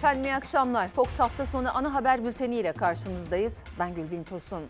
Efendim iyi akşamlar. Fox hafta sonu ana haber bülteniyle karşınızdayız. Ben Gülbin Tosun.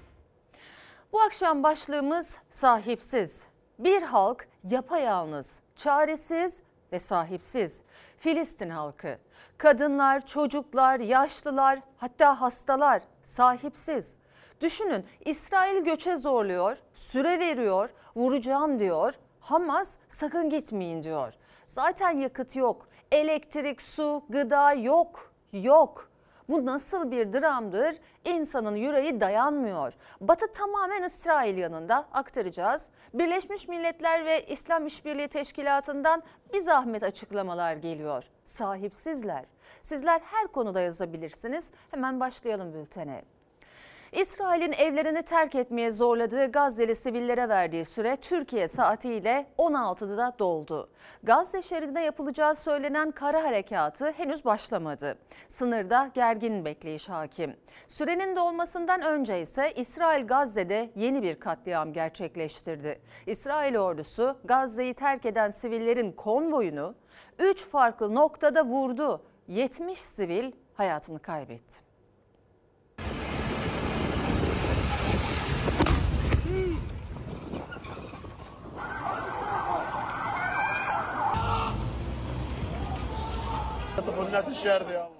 Bu akşam başlığımız sahipsiz. Bir halk yapayalnız, çaresiz ve sahipsiz. Filistin halkı. Kadınlar, çocuklar, yaşlılar, hatta hastalar sahipsiz. Düşünün İsrail göçe zorluyor, süre veriyor, vuracağım diyor. Hamas sakın gitmeyin diyor. Zaten yakıt yok, elektrik, su, gıda yok, yok. Bu nasıl bir dramdır? İnsanın yüreği dayanmıyor. Batı tamamen İsrail yanında aktaracağız. Birleşmiş Milletler ve İslam İşbirliği Teşkilatı'ndan bir zahmet açıklamalar geliyor. Sahipsizler. Sizler her konuda yazabilirsiniz. Hemen başlayalım bültene. İsrail'in evlerini terk etmeye zorladığı Gazze'li sivillere verdiği süre Türkiye saatiyle 16'da doldu. Gazze şeridine yapılacağı söylenen kara harekatı henüz başlamadı. Sınırda gergin bekleyiş hakim. Sürenin dolmasından önce ise İsrail Gazze'de yeni bir katliam gerçekleştirdi. İsrail ordusu Gazze'yi terk eden sivillerin konvoyunu 3 farklı noktada vurdu. 70 sivil hayatını kaybetti.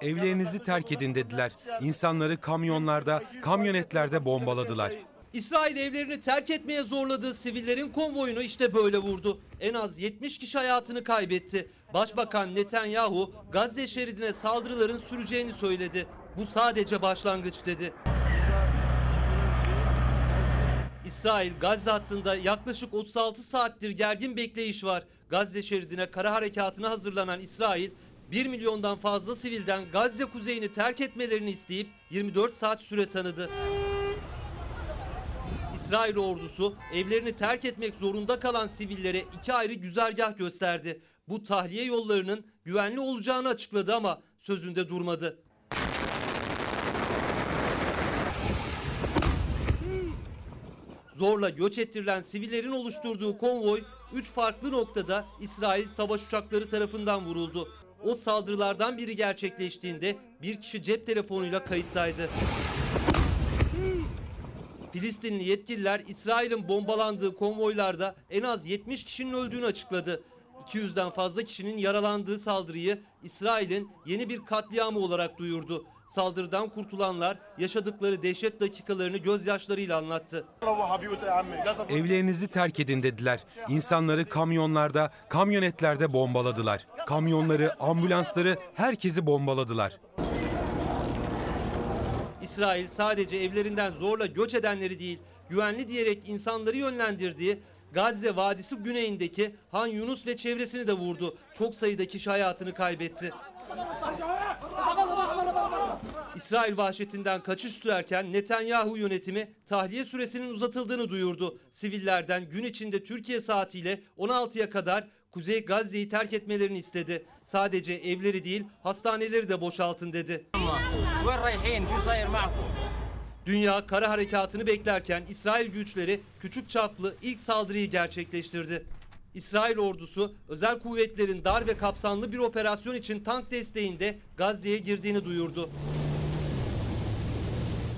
Evlerinizi terk edin dediler. İnsanları kamyonlarda, kamyonetlerde bombaladılar. İsrail evlerini terk etmeye zorladığı sivillerin konvoyunu işte böyle vurdu. En az 70 kişi hayatını kaybetti. Başbakan Netanyahu Gazze şeridine saldırıların süreceğini söyledi. Bu sadece başlangıç dedi. İsrail Gazze hattında yaklaşık 36 saattir gergin bekleyiş var. Gazze şeridine kara harekatına hazırlanan İsrail 1 milyondan fazla sivilden Gazze kuzeyini terk etmelerini isteyip 24 saat süre tanıdı. İsrail ordusu evlerini terk etmek zorunda kalan sivillere iki ayrı güzergah gösterdi. Bu tahliye yollarının güvenli olacağını açıkladı ama sözünde durmadı. Zorla göç ettirilen sivillerin oluşturduğu konvoy 3 farklı noktada İsrail savaş uçakları tarafından vuruldu. O saldırılardan biri gerçekleştiğinde bir kişi cep telefonuyla kayıttaydı. Filistinli yetkililer İsrail'in bombalandığı konvoylarda en az 70 kişinin öldüğünü açıkladı. 200'den fazla kişinin yaralandığı saldırıyı İsrail'in yeni bir katliamı olarak duyurdu. Saldırıdan kurtulanlar yaşadıkları dehşet dakikalarını gözyaşlarıyla anlattı. Evlerinizi terk edin dediler. İnsanları kamyonlarda, kamyonetlerde bombaladılar. Kamyonları, ambulansları, herkesi bombaladılar. İsrail sadece evlerinden zorla göç edenleri değil, güvenli diyerek insanları yönlendirdiği Gazze Vadisi güneyindeki Han Yunus ve çevresini de vurdu. Çok sayıda kişi hayatını kaybetti. İsrail vahşetinden kaçış sürerken Netanyahu yönetimi tahliye süresinin uzatıldığını duyurdu. Sivillerden gün içinde Türkiye saatiyle 16'ya kadar Kuzey Gazze'yi terk etmelerini istedi. Sadece evleri değil hastaneleri de boşaltın dedi. Dünya kara harekatını beklerken İsrail güçleri küçük çaplı ilk saldırıyı gerçekleştirdi. İsrail ordusu özel kuvvetlerin dar ve kapsamlı bir operasyon için tank desteğinde Gazze'ye girdiğini duyurdu.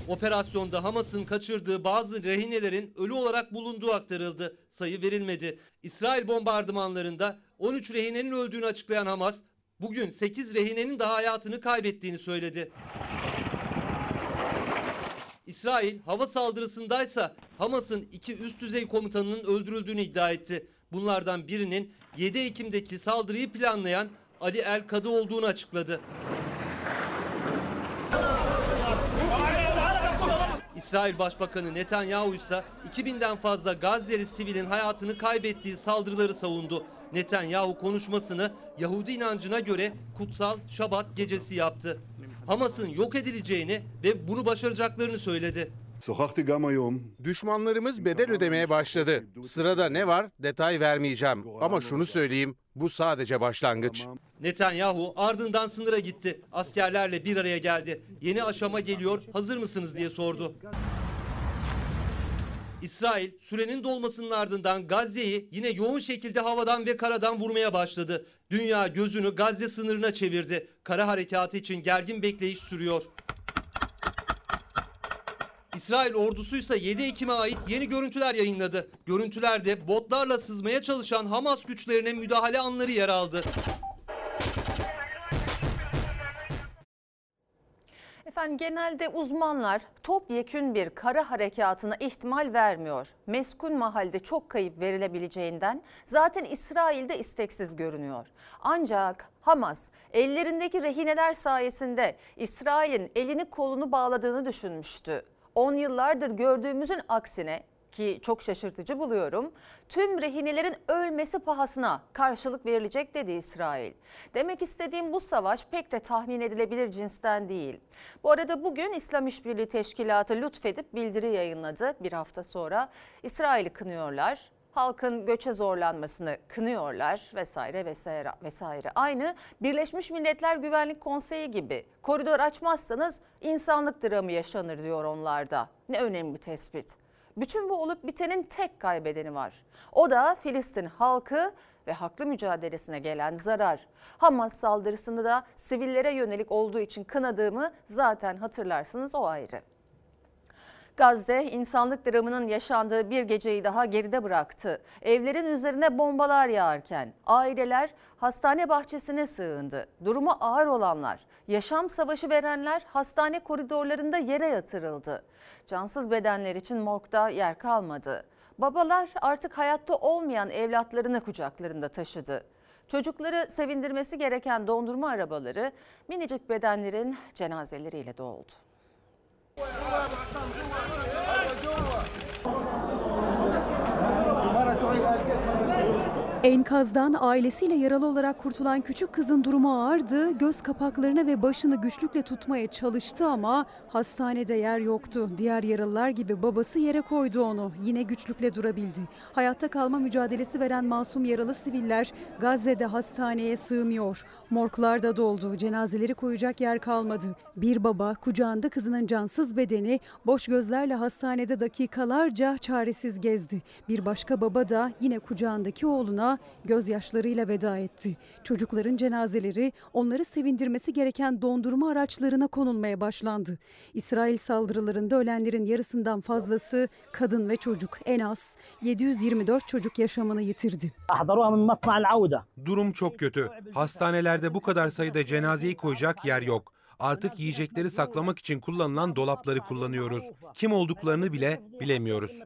Operasyonda Hamas'ın kaçırdığı bazı rehinelerin ölü olarak bulunduğu aktarıldı. Sayı verilmedi. İsrail bombardımanlarında 13 rehinenin öldüğünü açıklayan Hamas, bugün 8 rehinenin daha hayatını kaybettiğini söyledi. İsrail hava saldırısındaysa Hamas'ın iki üst düzey komutanının öldürüldüğünü iddia etti. Bunlardan birinin 7 Ekim'deki saldırıyı planlayan Ali El Kadı olduğunu açıkladı. İsrail Başbakanı Netanyahu ise 2000'den fazla Gazze'li sivilin hayatını kaybettiği saldırıları savundu. Netanyahu konuşmasını Yahudi inancına göre kutsal Şabat gecesi yaptı. Hamas'ın yok edileceğini ve bunu başaracaklarını söyledi. Düşmanlarımız bedel ödemeye başladı. Sırada ne var detay vermeyeceğim. Ama şunu söyleyeyim bu sadece başlangıç. Netanyahu ardından sınıra gitti. Askerlerle bir araya geldi. Yeni aşama geliyor hazır mısınız diye sordu. İsrail sürenin dolmasının ardından Gazze'yi yine yoğun şekilde havadan ve karadan vurmaya başladı. Dünya gözünü Gazze sınırına çevirdi. Kara harekatı için gergin bekleyiş sürüyor. İsrail ordusuysa 7 Ekim'e ait yeni görüntüler yayınladı. Görüntülerde botlarla sızmaya çalışan Hamas güçlerine müdahale anları yer aldı. Efendim genelde uzmanlar topyekün bir kara harekatına ihtimal vermiyor. Meskun mahalde çok kayıp verilebileceğinden zaten İsrail'de isteksiz görünüyor. Ancak Hamas ellerindeki rehineler sayesinde İsrail'in elini kolunu bağladığını düşünmüştü. 10 yıllardır gördüğümüzün aksine ki çok şaşırtıcı buluyorum. Tüm rehinelerin ölmesi pahasına karşılık verilecek dedi İsrail. Demek istediğim bu savaş pek de tahmin edilebilir cinsten değil. Bu arada bugün İslam İşbirliği Teşkilatı lütfedip bildiri yayınladı. Bir hafta sonra İsrail'i kınıyorlar. Halkın göçe zorlanmasını kınıyorlar vesaire vesaire vesaire. Aynı Birleşmiş Milletler Güvenlik Konseyi gibi koridor açmazsanız insanlık dramı yaşanır diyor onlarda. Ne önemli tespit. Bütün bu olup bitenin tek kaybedeni var. O da Filistin halkı ve haklı mücadelesine gelen zarar. Hamas saldırısını da sivillere yönelik olduğu için kınadığımı zaten hatırlarsınız o ayrı. Gazze insanlık dramının yaşandığı bir geceyi daha geride bıraktı. Evlerin üzerine bombalar yağarken aileler hastane bahçesine sığındı. Durumu ağır olanlar, yaşam savaşı verenler hastane koridorlarında yere yatırıldı. Cansız bedenler için morgda yer kalmadı. Babalar artık hayatta olmayan evlatlarını kucaklarında taşıdı. Çocukları sevindirmesi gereken dondurma arabaları minicik bedenlerin cenazeleriyle doldu. جوا Enkazdan ailesiyle yaralı olarak kurtulan küçük kızın durumu ağırdı. Göz kapaklarını ve başını güçlükle tutmaya çalıştı ama hastanede yer yoktu. Diğer yaralılar gibi babası yere koydu onu. Yine güçlükle durabildi. Hayatta kalma mücadelesi veren masum yaralı siviller Gazze'de hastaneye sığmıyor. Morglar da doldu. Cenazeleri koyacak yer kalmadı. Bir baba kucağında kızının cansız bedeni boş gözlerle hastanede dakikalarca çaresiz gezdi. Bir başka baba da yine kucağındaki oğluna topluma gözyaşlarıyla veda etti. Çocukların cenazeleri onları sevindirmesi gereken dondurma araçlarına konulmaya başlandı. İsrail saldırılarında ölenlerin yarısından fazlası kadın ve çocuk. En az 724 çocuk yaşamını yitirdi. Durum çok kötü. Hastanelerde bu kadar sayıda cenazeyi koyacak yer yok. Artık yiyecekleri saklamak için kullanılan dolapları kullanıyoruz. Kim olduklarını bile bilemiyoruz.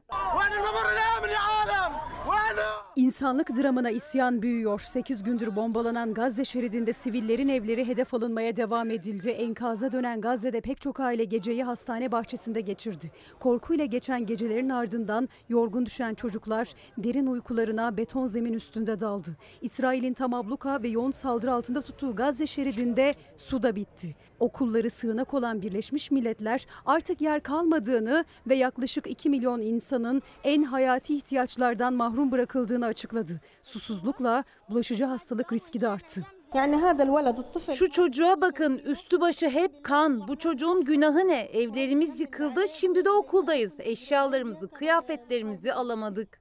İnsanlık dramına isyan büyüyor. 8 gündür bombalanan Gazze şeridinde sivillerin evleri hedef alınmaya devam edildi. Enkaza dönen Gazze'de pek çok aile geceyi hastane bahçesinde geçirdi. Korkuyla geçen gecelerin ardından yorgun düşen çocuklar derin uykularına beton zemin üstünde daldı. İsrail'in tam abluka ve yoğun saldırı altında tuttuğu Gazze şeridinde su da bitti. Okulları sığınak olan Birleşmiş Milletler artık yer kalmadığını ve yaklaşık 2 milyon insanın en hayati ihtiyaçlardan mahrum bırakıldığını açıkladı. Susuzlukla bulaşıcı hastalık riski de arttı. Şu çocuğa bakın üstü başı hep kan. Bu çocuğun günahı ne? Evlerimiz yıkıldı şimdi de okuldayız. Eşyalarımızı, kıyafetlerimizi alamadık.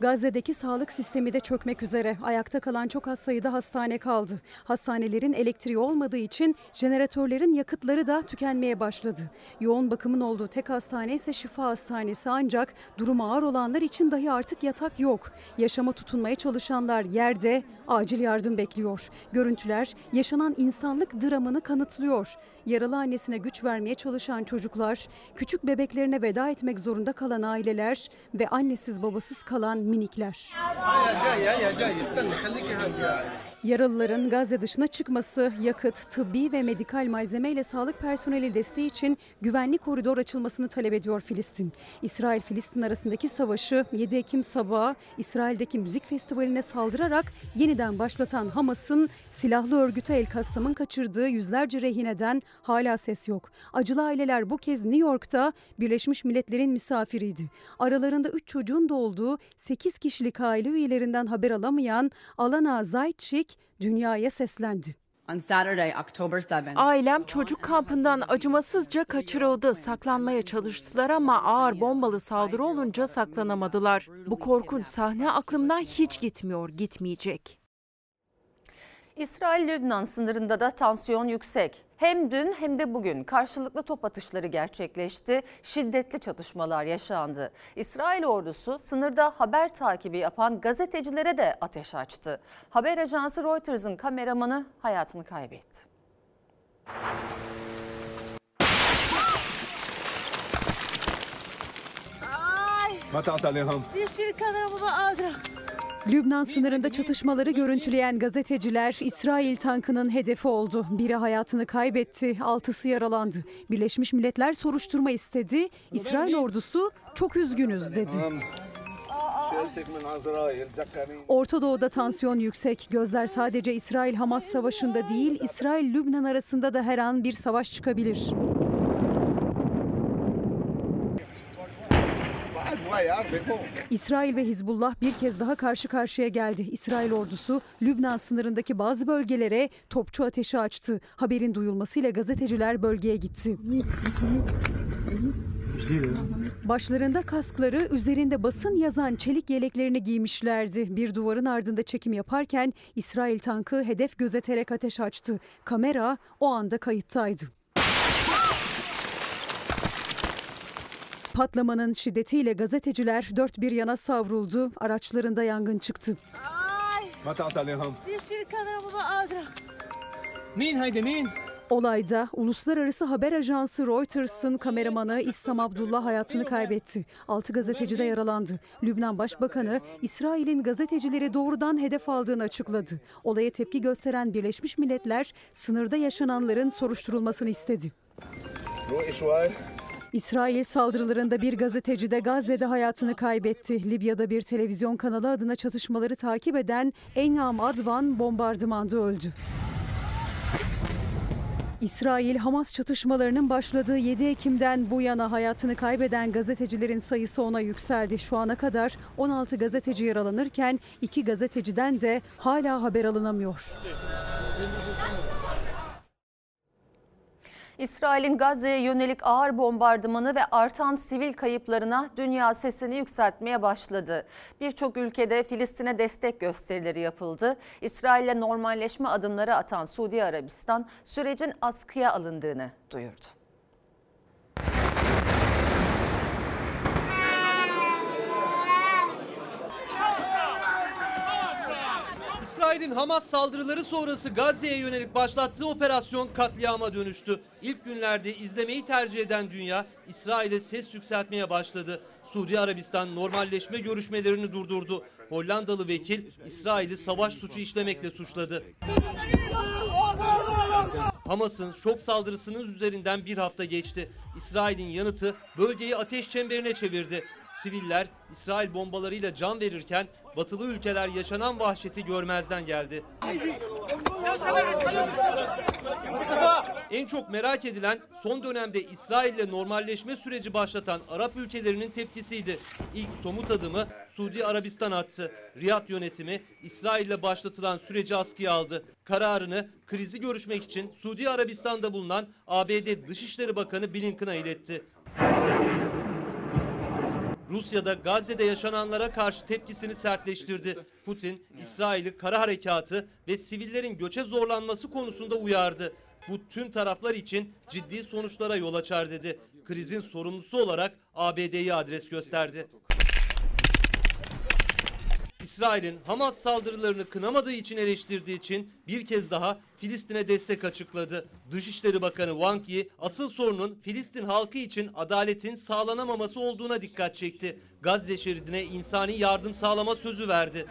Gazze'deki sağlık sistemi de çökmek üzere. Ayakta kalan çok az sayıda hastane kaldı. Hastanelerin elektriği olmadığı için jeneratörlerin yakıtları da tükenmeye başladı. Yoğun bakımın olduğu tek hastane ise şifa hastanesi ancak durumu ağır olanlar için dahi artık yatak yok. Yaşama tutunmaya çalışanlar yerde acil yardım bekliyor. Görüntüler yaşanan insanlık dramını kanıtlıyor. Yaralı annesine güç vermeye çalışan çocuklar, küçük bebeklerine veda etmek zorunda kalan aileler ve annesiz babasız kalan minikler. Yaralıların Gazze dışına çıkması, yakıt, tıbbi ve medikal malzeme ile sağlık personeli desteği için güvenli koridor açılmasını talep ediyor Filistin. İsrail-Filistin arasındaki savaşı 7 Ekim sabahı İsrail'deki müzik festivaline saldırarak yeniden başlatan Hamas'ın silahlı örgüte El Kassam'ın kaçırdığı yüzlerce rehineden hala ses yok. Acılı aileler bu kez New York'ta Birleşmiş Milletler'in misafiriydi. Aralarında 3 çocuğun da olduğu 8 kişilik aile üyelerinden haber alamayan Alana Zaytçik dünyaya seslendi. on Saturday, October 7th. Ailem çocuk kampından acımasızca kaçırıldı. Saklanmaya çalıştılar ama ağır bombalı saldırı olunca saklanamadılar. Bu korkunç sahne aklımdan hiç gitmiyor, gitmeyecek. İsrail-Lübnan sınırında da tansiyon yüksek. Hem dün hem de bugün karşılıklı top atışları gerçekleşti. Şiddetli çatışmalar yaşandı. İsrail ordusu sınırda haber takibi yapan gazetecilere de ateş açtı. Haber ajansı Reuters'ın kameramanı hayatını kaybetti. Lübnan sınırında çatışmaları görüntüleyen gazeteciler İsrail tankının hedefi oldu. Biri hayatını kaybetti, altısı yaralandı. Birleşmiş Milletler soruşturma istedi. İsrail ordusu çok üzgünüz dedi. Orta Doğu'da tansiyon yüksek. Gözler sadece İsrail-Hamas savaşında değil, İsrail-Lübnan arasında da her an bir savaş çıkabilir. İsrail ve Hizbullah bir kez daha karşı karşıya geldi. İsrail ordusu Lübnan sınırındaki bazı bölgelere topçu ateşi açtı. Haberin duyulmasıyla gazeteciler bölgeye gitti. Başlarında kaskları, üzerinde basın yazan çelik yeleklerini giymişlerdi. Bir duvarın ardında çekim yaparken İsrail tankı hedef gözeterek ateş açtı. Kamera o anda kayıttaydı. Patlamanın şiddetiyle gazeteciler dört bir yana savruldu. Araçlarında yangın çıktı. Olayda uluslararası haber ajansı Reuters'ın kameramanı İssam Abdullah hayatını kaybetti. Altı gazeteci de yaralandı. Lübnan Başbakanı İsrail'in gazetecileri doğrudan hedef aldığını açıkladı. Olaya tepki gösteren Birleşmiş Milletler sınırda yaşananların soruşturulmasını istedi. İsrail saldırılarında bir gazeteci de Gazze'de hayatını kaybetti. Libya'da bir televizyon kanalı adına çatışmaları takip eden Enam Advan bombardımanda öldü. İsrail Hamas çatışmalarının başladığı 7 Ekim'den bu yana hayatını kaybeden gazetecilerin sayısı ona yükseldi. Şu ana kadar 16 gazeteci yaralanırken 2 gazeteciden de hala haber alınamıyor. İsrail'in Gazze'ye yönelik ağır bombardımanı ve artan sivil kayıplarına dünya sesini yükseltmeye başladı. Birçok ülkede Filistin'e destek gösterileri yapıldı. İsrail'le normalleşme adımları atan Suudi Arabistan sürecin askıya alındığını duyurdu. İsrail'in Hamas saldırıları sonrası Gazze'ye yönelik başlattığı operasyon katliama dönüştü. İlk günlerde izlemeyi tercih eden dünya İsrail'e ses yükseltmeye başladı. Suudi Arabistan normalleşme görüşmelerini durdurdu. Hollandalı vekil İsrail'i savaş suçu işlemekle suçladı. Hamas'ın şok saldırısının üzerinden bir hafta geçti. İsrail'in yanıtı bölgeyi ateş çemberine çevirdi. Siviller İsrail bombalarıyla can verirken batılı ülkeler yaşanan vahşeti görmezden geldi. En çok merak edilen son dönemde İsrail ile normalleşme süreci başlatan Arap ülkelerinin tepkisiydi. İlk somut adımı Suudi Arabistan attı. Riyad yönetimi İsrail ile başlatılan süreci askıya aldı. Kararını krizi görüşmek için Suudi Arabistan'da bulunan ABD Dışişleri Bakanı Blinken'a iletti. Rusya'da Gazze'de yaşananlara karşı tepkisini sertleştirdi. Putin, İsrail'i kara harekatı ve sivillerin göçe zorlanması konusunda uyardı. Bu tüm taraflar için ciddi sonuçlara yol açar dedi. Krizin sorumlusu olarak ABD'yi adres gösterdi. İsrail'in Hamas saldırılarını kınamadığı için eleştirdiği için bir kez daha Filistin'e destek açıkladı. Dışişleri Bakanı Wang Yi asıl sorunun Filistin halkı için adaletin sağlanamaması olduğuna dikkat çekti. Gazze şeridine insani yardım sağlama sözü verdi.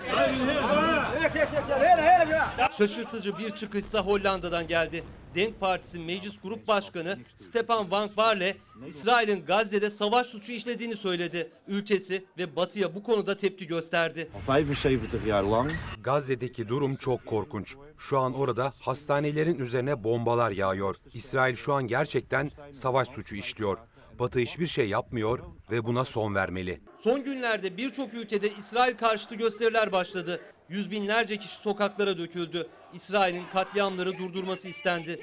Şaşırtıcı bir çıkışsa Hollanda'dan geldi. Denk Partisi Meclis Grup Başkanı Stepan Van Varle, İsrail'in Gazze'de savaş suçu işlediğini söyledi. Ülkesi ve Batı'ya bu konuda tepki gösterdi. 75 jaar lang Gazze'deki durum çok korkunç. Şu an orada hastanelerin üzerine bombalar yağıyor. İsrail şu an gerçekten savaş suçu işliyor. Batı hiçbir şey yapmıyor ve buna son vermeli. Son günlerde birçok ülkede İsrail karşıtı gösteriler başladı. Yüz binlerce kişi sokaklara döküldü. İsrail'in katliamları durdurması istendi.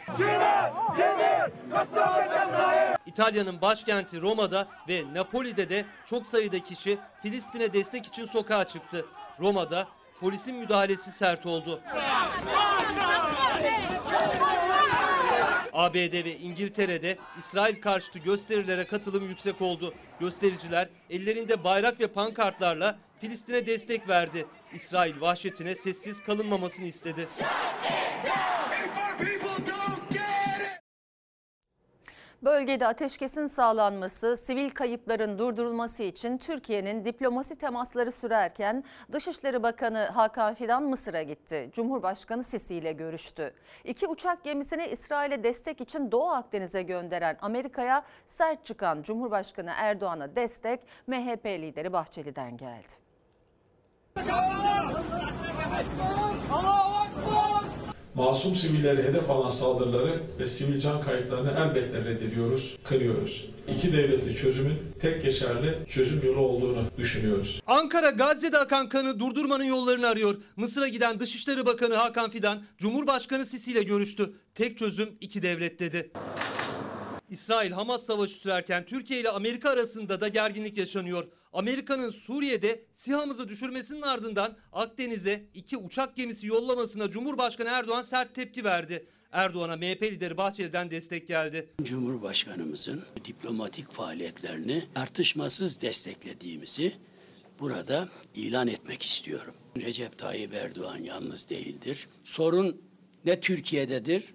İtalya'nın başkenti Roma'da ve Napoli'de de çok sayıda kişi Filistin'e destek için sokağa çıktı. Roma'da polisin müdahalesi sert oldu. ABD ve İngiltere'de İsrail karşıtı gösterilere katılım yüksek oldu. Göstericiler ellerinde bayrak ve pankartlarla Filistin'e destek verdi. İsrail vahşetine sessiz kalınmamasını istedi. Bölgede ateşkesin sağlanması, sivil kayıpların durdurulması için Türkiye'nin diplomasi temasları sürerken Dışişleri Bakanı Hakan Fidan Mısır'a gitti. Cumhurbaşkanı Sisi ile görüştü. İki uçak gemisini İsrail'e destek için Doğu Akdeniz'e gönderen Amerika'ya sert çıkan Cumhurbaşkanı Erdoğan'a destek MHP lideri Bahçeli'den geldi. Masum sivilleri hedef alan saldırıları ve sivil can kayıplarını elbette reddediyoruz, kırıyoruz. İki devletli çözümün tek geçerli çözüm yolu olduğunu düşünüyoruz. Ankara Gazze'de akan kanı durdurmanın yollarını arıyor. Mısır'a giden Dışişleri Bakanı Hakan Fidan, Cumhurbaşkanı Sisi ile görüştü. Tek çözüm iki devlet dedi. İsrail-Hamas savaşı sürerken Türkiye ile Amerika arasında da gerginlik yaşanıyor. Amerika'nın Suriye'de SİHA'mızı düşürmesinin ardından Akdeniz'e iki uçak gemisi yollamasına Cumhurbaşkanı Erdoğan sert tepki verdi. Erdoğan'a MHP lideri Bahçeli'den destek geldi. Cumhurbaşkanımızın diplomatik faaliyetlerini tartışmasız desteklediğimizi burada ilan etmek istiyorum. Recep Tayyip Erdoğan yalnız değildir. Sorun ne Türkiye'dedir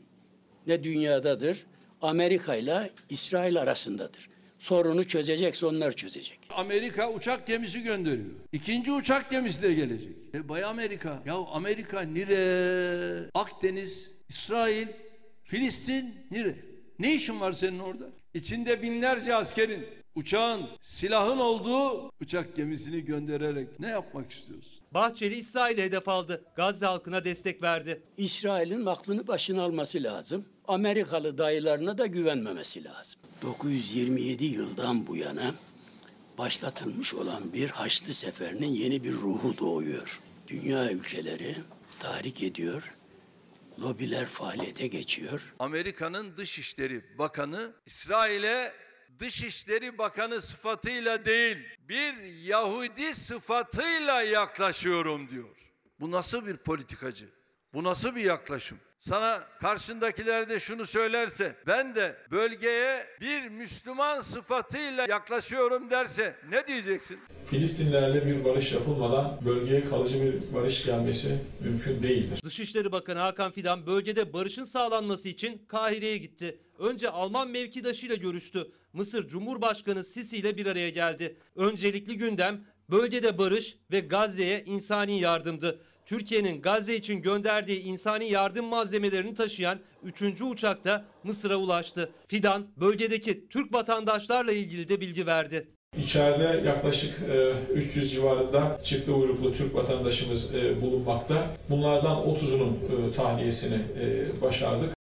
ne dünyadadır. Amerika ile İsrail arasındadır. Sorunu çözecekse onlar çözecek. Amerika uçak gemisi gönderiyor. İkinci uçak gemisi de gelecek. E bay Amerika. Ya Amerika nire? Akdeniz, İsrail, Filistin nire? Ne işin var senin orada? İçinde binlerce askerin, uçağın, silahın olduğu uçak gemisini göndererek ne yapmak istiyorsun? Bahçeli İsrail'e hedef aldı. Gazze halkına destek verdi. İsrail'in aklını başına alması lazım. Amerikalı dayılarına da güvenmemesi lazım. 927 yıldan bu yana başlatılmış olan bir Haçlı Seferinin yeni bir ruhu doğuyor. Dünya ülkeleri tahrik ediyor, lobiler faaliyete geçiyor. Amerika'nın Dışişleri Bakanı İsrail'e Dışişleri Bakanı sıfatıyla değil bir Yahudi sıfatıyla yaklaşıyorum diyor. Bu nasıl bir politikacı? Bu nasıl bir yaklaşım? Sana karşındakiler de şunu söylerse ben de bölgeye bir Müslüman sıfatıyla yaklaşıyorum derse ne diyeceksin? Filistinlerle bir barış yapılmadan bölgeye kalıcı bir barış gelmesi mümkün değildir. Dışişleri Bakanı Hakan Fidan bölgede barışın sağlanması için Kahire'ye gitti. Önce Alman mevkidaşıyla görüştü. Mısır Cumhurbaşkanı Sisi ile bir araya geldi. Öncelikli gündem bölgede barış ve Gazze'ye insani yardımdı. Türkiye'nin Gazze için gönderdiği insani yardım malzemelerini taşıyan 3. uçak da Mısır'a ulaştı. Fidan bölgedeki Türk vatandaşlarla ilgili de bilgi verdi. İçeride yaklaşık e, 300 civarında çifte uyruklu Türk vatandaşımız e, bulunmakta. Bunlardan 30'unun e, tahliyesini e, başardık.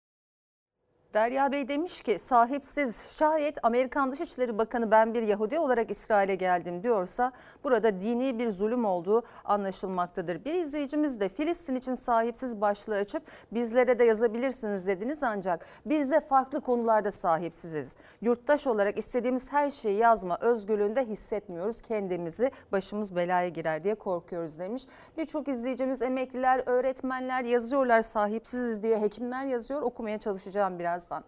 Derya Bey demiş ki sahipsiz şayet Amerikan Dışişleri Bakanı ben bir Yahudi olarak İsrail'e geldim diyorsa burada dini bir zulüm olduğu anlaşılmaktadır. Bir izleyicimiz de Filistin için sahipsiz başlığı açıp bizlere de yazabilirsiniz dediniz ancak biz de farklı konularda sahipsiziz. Yurttaş olarak istediğimiz her şeyi yazma özgürlüğünde hissetmiyoruz kendimizi başımız belaya girer diye korkuyoruz demiş. Birçok izleyicimiz emekliler, öğretmenler yazıyorlar sahipsiziz diye hekimler yazıyor okumaya çalışacağım biraz birazdan.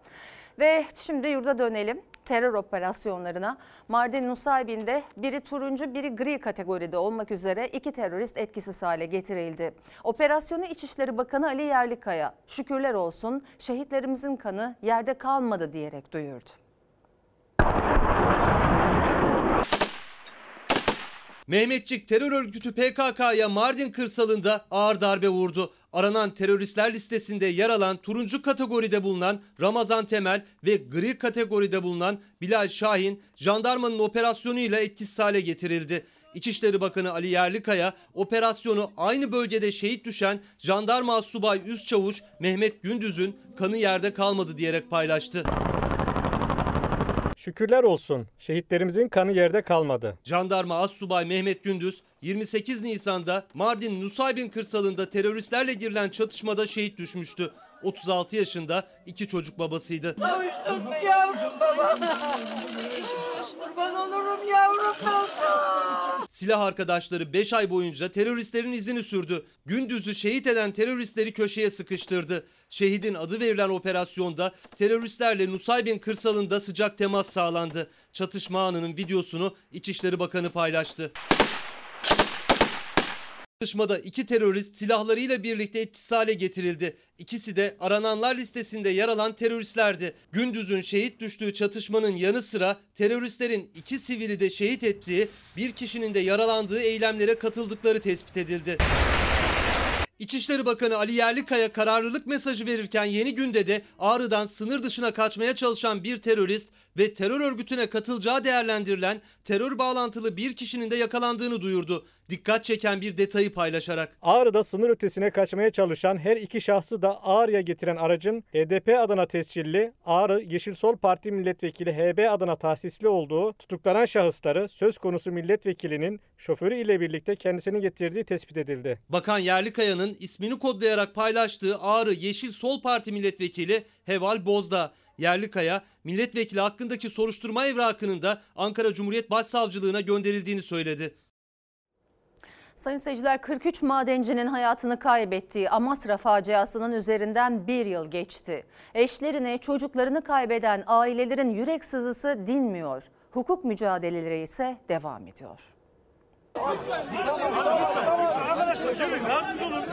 Ve şimdi yurda dönelim terör operasyonlarına. Mardin Nusaybin'de biri turuncu biri gri kategoride olmak üzere iki terörist etkisiz hale getirildi. Operasyonu İçişleri Bakanı Ali Yerlikaya şükürler olsun şehitlerimizin kanı yerde kalmadı diyerek duyurdu. Mehmetçik terör örgütü PKK'ya Mardin kırsalında ağır darbe vurdu. Aranan teröristler listesinde yer alan turuncu kategoride bulunan Ramazan Temel ve gri kategoride bulunan Bilal Şahin jandarmanın operasyonuyla etkisiz hale getirildi. İçişleri Bakanı Ali Yerlikaya operasyonu aynı bölgede şehit düşen jandarma subay üst çavuş Mehmet Gündüz'ün kanı yerde kalmadı diyerek paylaştı. Şükürler olsun şehitlerimizin kanı yerde kalmadı. Jandarma Assubay Mehmet Gündüz 28 Nisan'da Mardin Nusaybin kırsalında teröristlerle girilen çatışmada şehit düşmüştü. 36 yaşında iki çocuk babasıydı. Kavuştum yavrum baba. Kurban olurum yavrum. Silah arkadaşları 5 ay boyunca teröristlerin izini sürdü. Gündüz'ü şehit eden teröristleri köşeye sıkıştırdı. Şehidin adı verilen operasyonda teröristlerle Nusaybin kırsalında sıcak temas sağlandı. Çatışma anının videosunu İçişleri Bakanı paylaştı. Çatışmada iki terörist silahlarıyla birlikte etkisiz hale getirildi. İkisi de arananlar listesinde yer alan teröristlerdi. Gündüz'ün şehit düştüğü çatışmanın yanı sıra teröristlerin iki sivili de şehit ettiği, bir kişinin de yaralandığı eylemlere katıldıkları tespit edildi. İçişleri Bakanı Ali Yerlikaya kararlılık mesajı verirken yeni günde de Ağrı'dan sınır dışına kaçmaya çalışan bir terörist ve terör örgütüne katılacağı değerlendirilen terör bağlantılı bir kişinin de yakalandığını duyurdu. Dikkat çeken bir detayı paylaşarak. Ağrı'da sınır ötesine kaçmaya çalışan her iki şahsı da Ağrı'ya getiren aracın HDP adına tescilli Ağrı Yeşil Sol Parti Milletvekili HB adına tahsisli olduğu tutuklanan şahısları söz konusu milletvekilinin şoförü ile birlikte kendisini getirdiği tespit edildi. Bakan Yerlikaya'nın ismini kodlayarak paylaştığı Ağrı Yeşil Sol Parti Milletvekili Heval Bozda. Yerlikaya, milletvekili hakkındaki soruşturma evrakının da Ankara Cumhuriyet Başsavcılığına gönderildiğini söyledi. Sayın seyirciler 43 madencinin hayatını kaybettiği Amasra faciasının üzerinden bir yıl geçti. Eşlerini, çocuklarını kaybeden ailelerin yürek sızısı dinmiyor. Hukuk mücadeleleri ise devam ediyor.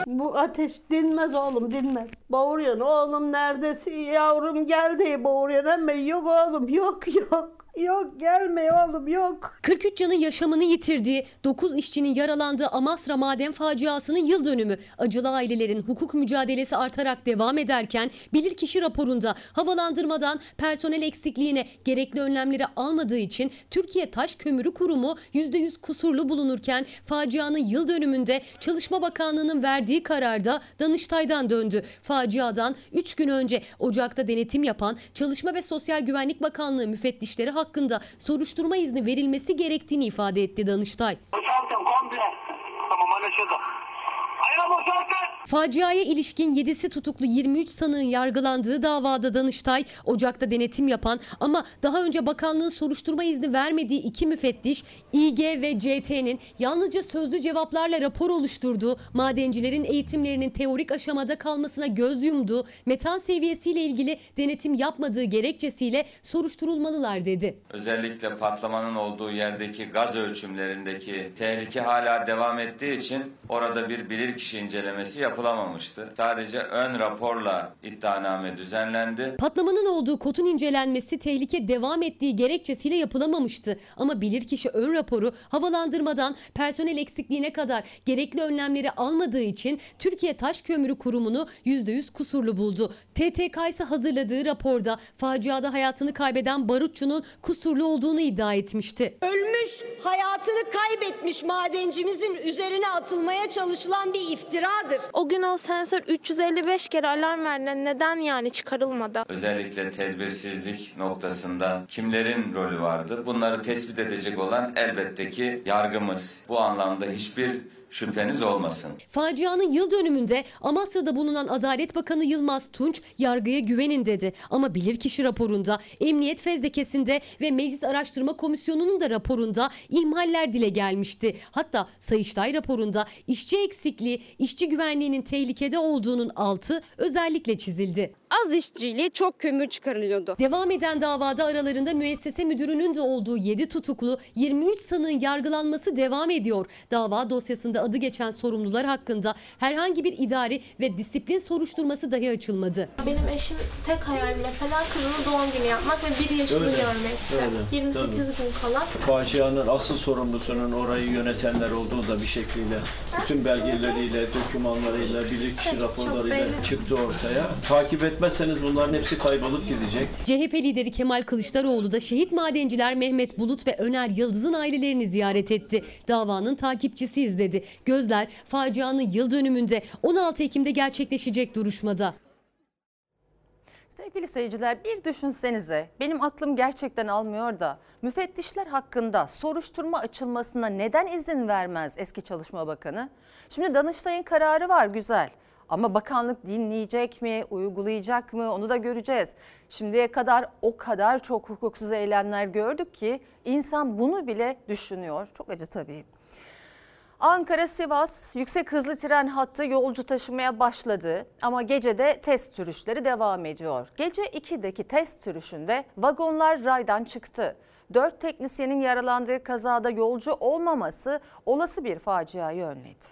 Bu ateş dinmez oğlum dinmez. Bağırıyorsun oğlum neredesin yavrum gel diye bağırıyorsun ama yok oğlum yok yok. Yok gelme oğlum yok. 43 canın yaşamını yitirdiği, 9 işçinin yaralandığı Amasra maden faciasının yıl dönümü. Acılı ailelerin hukuk mücadelesi artarak devam ederken bilirkişi raporunda havalandırmadan personel eksikliğine gerekli önlemleri almadığı için Türkiye Taş Kömürü Kurumu %100 kusurlu bulunurken facianın yıl dönümünde Çalışma Bakanlığı'nın verdiği kararda Danıştay'dan döndü. Faciadan 3 gün önce Ocak'ta denetim yapan Çalışma ve Sosyal Güvenlik Bakanlığı müfettişleri hakkında soruşturma izni verilmesi gerektiğini ifade etti Danıştay. Faciaya ilişkin 7'si tutuklu 23 sanığın yargılandığı davada Danıştay, Ocak'ta denetim yapan ama daha önce bakanlığın soruşturma izni vermediği iki müfettiş İG ve CT'nin yalnızca sözlü cevaplarla rapor oluşturduğu, madencilerin eğitimlerinin teorik aşamada kalmasına göz yumduğu, metan seviyesiyle ilgili denetim yapmadığı gerekçesiyle soruşturulmalılar dedi. Özellikle patlamanın olduğu yerdeki gaz ölçümlerindeki tehlike hala devam ettiği için orada bir bilirkişi incelemesi yapılamamıştı. Sadece ön raporla iddianame düzenlendi. Patlamanın olduğu kotun incelenmesi tehlike devam ettiği gerekçesiyle yapılamamıştı. Ama bilirkişi ön raporu havalandırmadan personel eksikliğine kadar gerekli önlemleri almadığı için Türkiye Taş Kömürü Kurumu'nu %100 kusurlu buldu. TTK ise hazırladığı raporda faciada hayatını kaybeden barutçunun kusurlu olduğunu iddia etmişti. Ölmüş, hayatını kaybetmiş madencimizin üzerine atılmaya çalışılan bir iftiradır. O gün o sensör 355 kere alarm verdi. Neden yani çıkarılmadı? Özellikle tedbirsizlik noktasında kimlerin rolü vardı? Bunları tespit edecek olan elbette ki yargımız. Bu anlamda hiçbir şüpheniz olmasın. Facianın yıl dönümünde Amasra'da bulunan Adalet Bakanı Yılmaz Tunç yargıya güvenin dedi. Ama bilirkişi raporunda, emniyet fezlekesinde ve Meclis Araştırma Komisyonu'nun da raporunda ihmaller dile gelmişti. Hatta Sayıştay raporunda işçi eksikliği, işçi güvenliğinin tehlikede olduğunun altı özellikle çizildi. Az işçiyle çok kömür çıkarılıyordu. Devam eden davada aralarında müessese müdürünün de olduğu 7 tutuklu 23 sanığın yargılanması devam ediyor. Dava dosyasında adı geçen sorumlular hakkında herhangi bir idari ve disiplin soruşturması dahi açılmadı. Benim eşim tek hayal mesela kızının doğum günü yapmak ve bir yaşını Öyle, görmek öyle, 28 tabii. gün kala. Facianın asıl sorumlusunun orayı yönetenler olduğu da bir şekliyle bütün belgeleriyle, dokümanlarıyla, bilirkişi raporlarıyla çıktı ortaya. Takip etmezseniz bunların hepsi kaybolup gidecek. CHP lideri Kemal Kılıçdaroğlu da şehit madenciler Mehmet Bulut ve Öner Yıldız'ın ailelerini ziyaret etti. Davanın takipçisiyiz dedi. Gözler facianın yıl dönümünde 16 Ekim'de gerçekleşecek duruşmada. Sevgili seyirciler bir düşünsenize benim aklım gerçekten almıyor da müfettişler hakkında soruşturma açılmasına neden izin vermez eski Çalışma Bakanı? Şimdi Danıştay'ın kararı var güzel ama bakanlık dinleyecek mi, uygulayacak mı onu da göreceğiz. Şimdiye kadar o kadar çok hukuksuz eylemler gördük ki insan bunu bile düşünüyor. Çok acı tabii. Ankara-Sivas yüksek hızlı tren hattı yolcu taşımaya başladı ama gecede test sürüşleri devam ediyor. Gece 2'deki test sürüşünde vagonlar raydan çıktı. 4 teknisyenin yaralandığı kazada yolcu olmaması olası bir faciayı önledi.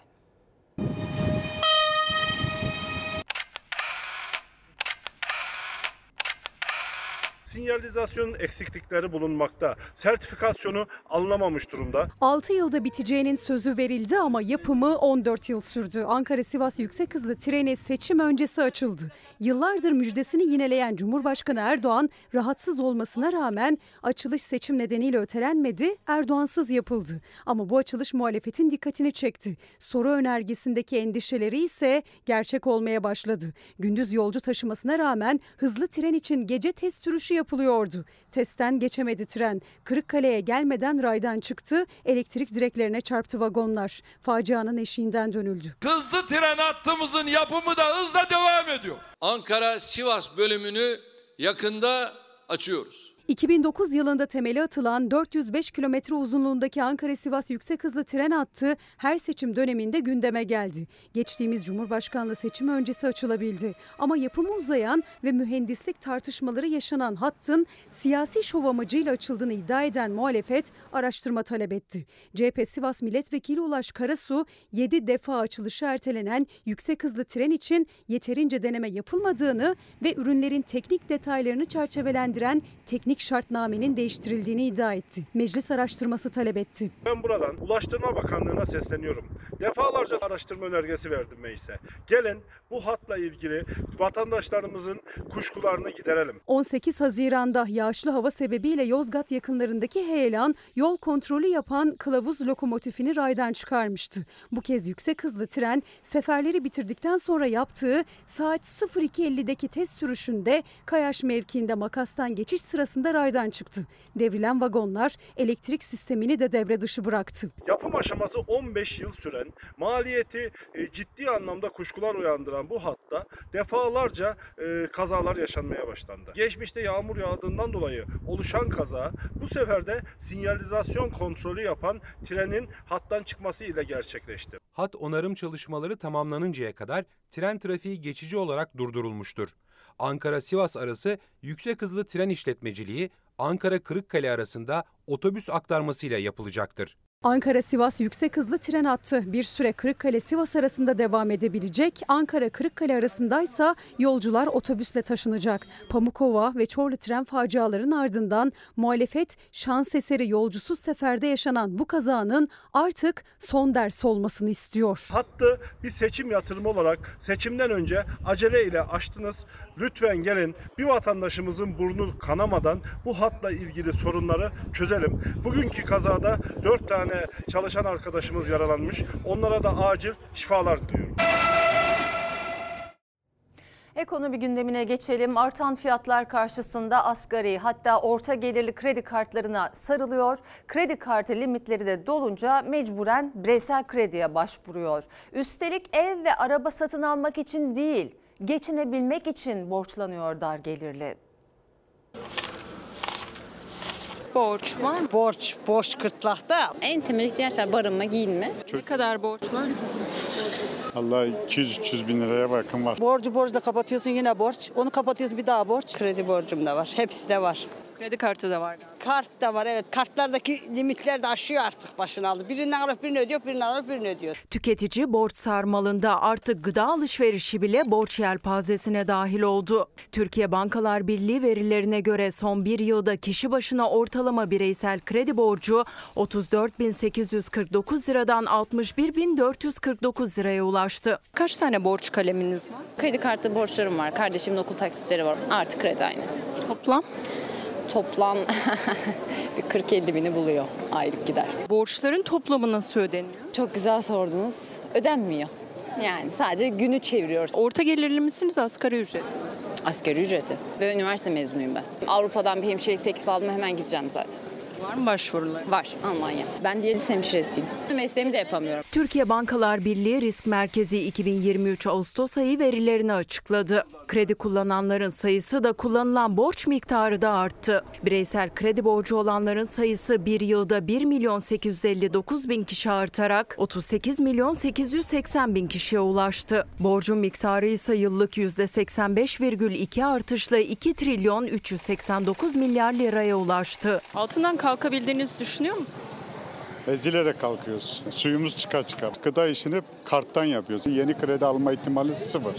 Sinyalizasyon eksiklikleri bulunmakta. Sertifikasyonu alınamamış durumda. 6 yılda biteceğinin sözü verildi ama yapımı 14 yıl sürdü. Ankara-Sivas yüksek hızlı treni seçim öncesi açıldı. Yıllardır müjdesini yineleyen Cumhurbaşkanı Erdoğan rahatsız olmasına rağmen açılış seçim nedeniyle ötelenmedi, Erdoğansız yapıldı. Ama bu açılış muhalefetin dikkatini çekti. Soru önergesindeki endişeleri ise gerçek olmaya başladı. Gündüz yolcu taşımasına rağmen hızlı tren için gece test sürüşü yapılıyordu. Testten geçemedi tren. Kırıkkale'ye gelmeden raydan çıktı. Elektrik direklerine çarptı vagonlar. Facianın eşiğinden dönüldü. Hızlı tren hattımızın yapımı da hızla devam ediyor. Ankara-Sivas bölümünü yakında açıyoruz. 2009 yılında temeli atılan 405 kilometre uzunluğundaki Ankara-Sivas yüksek hızlı tren hattı her seçim döneminde gündeme geldi. Geçtiğimiz Cumhurbaşkanlığı seçimi öncesi açılabildi. Ama yapımı uzayan ve mühendislik tartışmaları yaşanan hattın siyasi şov amacıyla açıldığını iddia eden muhalefet araştırma talep etti. CHP Sivas Milletvekili Ulaş Karasu 7 defa açılışı ertelenen yüksek hızlı tren için yeterince deneme yapılmadığını ve ürünlerin teknik detaylarını çerçevelendiren teknik şartnamenin değiştirildiğini iddia etti. Meclis araştırması talep etti. Ben buradan Ulaştırma Bakanlığı'na sesleniyorum. Defalarca araştırma önergesi verdim meclise. Gelin bu hatla ilgili vatandaşlarımızın kuşkularını giderelim. 18 Haziran'da yağışlı hava sebebiyle Yozgat yakınlarındaki heyelan yol kontrolü yapan kılavuz lokomotifini raydan çıkarmıştı. Bu kez yüksek hızlı tren seferleri bitirdikten sonra yaptığı saat 02.50'deki test sürüşünde Kayaş mevkiinde makastan geçiş sırasında raydan çıktı. Devrilen vagonlar elektrik sistemini de devre dışı bıraktı. Yapım aşaması 15 yıl süren, maliyeti e, ciddi anlamda kuşkular uyandıran bu hatta defalarca e, kazalar yaşanmaya başlandı. Geçmişte yağmur yağdığından dolayı oluşan kaza bu sefer de sinyalizasyon kontrolü yapan trenin hattan çıkması ile gerçekleşti. Hat onarım çalışmaları tamamlanıncaya kadar tren trafiği geçici olarak durdurulmuştur. Ankara-Sivas arası yüksek hızlı tren işletmeciliği Ankara-Kırıkkale arasında otobüs aktarmasıyla yapılacaktır. Ankara-Sivas yüksek hızlı tren hattı bir süre Kırıkkale-Sivas arasında devam edebilecek. Ankara-Kırıkkale arasındaysa yolcular otobüsle taşınacak. Pamukova ve Çorlu tren faciaların ardından muhalefet şans eseri yolcusuz seferde yaşanan bu kazanın artık son ders olmasını istiyor. Hattı bir seçim yatırımı olarak seçimden önce acele ile açtınız. Lütfen gelin bir vatandaşımızın burnu kanamadan bu hatla ilgili sorunları çözelim. Bugünkü kazada 4 tane çalışan arkadaşımız yaralanmış. Onlara da acil şifalar diliyorum. Ekonomi gündemine geçelim. Artan fiyatlar karşısında asgari hatta orta gelirli kredi kartlarına sarılıyor. Kredi kartı limitleri de dolunca mecburen bireysel krediye başvuruyor. Üstelik ev ve araba satın almak için değil, geçinebilmek için borçlanıyor dar gelirli. Borç var mı? Borç, borç kırtlakta. En temel ihtiyaçlar barınma, giyinme. Ne kadar borç var? Allah 200-300 bin liraya bakın var. Borcu borçla kapatıyorsun yine borç. Onu kapatıyorsun bir daha borç. Kredi borcum da var. Hepsi de var. Kredi kartı da var. Kart da var evet. Kartlardaki limitler de aşıyor artık başını aldı. Birinden alıp birini ödüyor, birinden alıp birini ödüyor. Tüketici borç sarmalında artık gıda alışverişi bile borç yelpazesine dahil oldu. Türkiye Bankalar Birliği verilerine göre son bir yılda kişi başına ortalama bireysel kredi borcu 34.849 liradan 61.449 liraya ulaştı. Kaç tane borç kaleminiz var? Kredi kartı borçlarım var. Kardeşimin okul taksitleri var. Artı kredi aynı. Toplam? Toplam bir 47 bini buluyor aylık gider. Borçların toplamı nasıl ödeniyor? Çok güzel sordunuz. Ödenmiyor. Yani sadece günü çeviriyoruz. Orta gelirli misiniz asgari ücret? Asgari ücretli. Ve üniversite mezunuyum ben. Avrupa'dan bir hemşirelik teklifi aldım hemen gideceğim zaten. Var mı başvurular? Var Almanya. Ben diyaliz hemşiresiyim. Mesleğimi de yapamıyorum. Türkiye Bankalar Birliği Risk Merkezi 2023 Ağustos ayı verilerini açıkladı. Kredi kullananların sayısı da kullanılan borç miktarı da arttı. Bireysel kredi borcu olanların sayısı bir yılda 1 milyon 859 bin kişi artarak 38 milyon 880 bin kişiye ulaştı. Borcun miktarı ise yıllık %85,2 artışla 2 trilyon 389 milyar liraya ulaştı. Altından kalkabildiğinizi düşünüyor musunuz? Ezilerek kalkıyoruz. Suyumuz çıka çıka. Gıda işini karttan yapıyoruz. Yeni kredi alma ihtimali sıfır.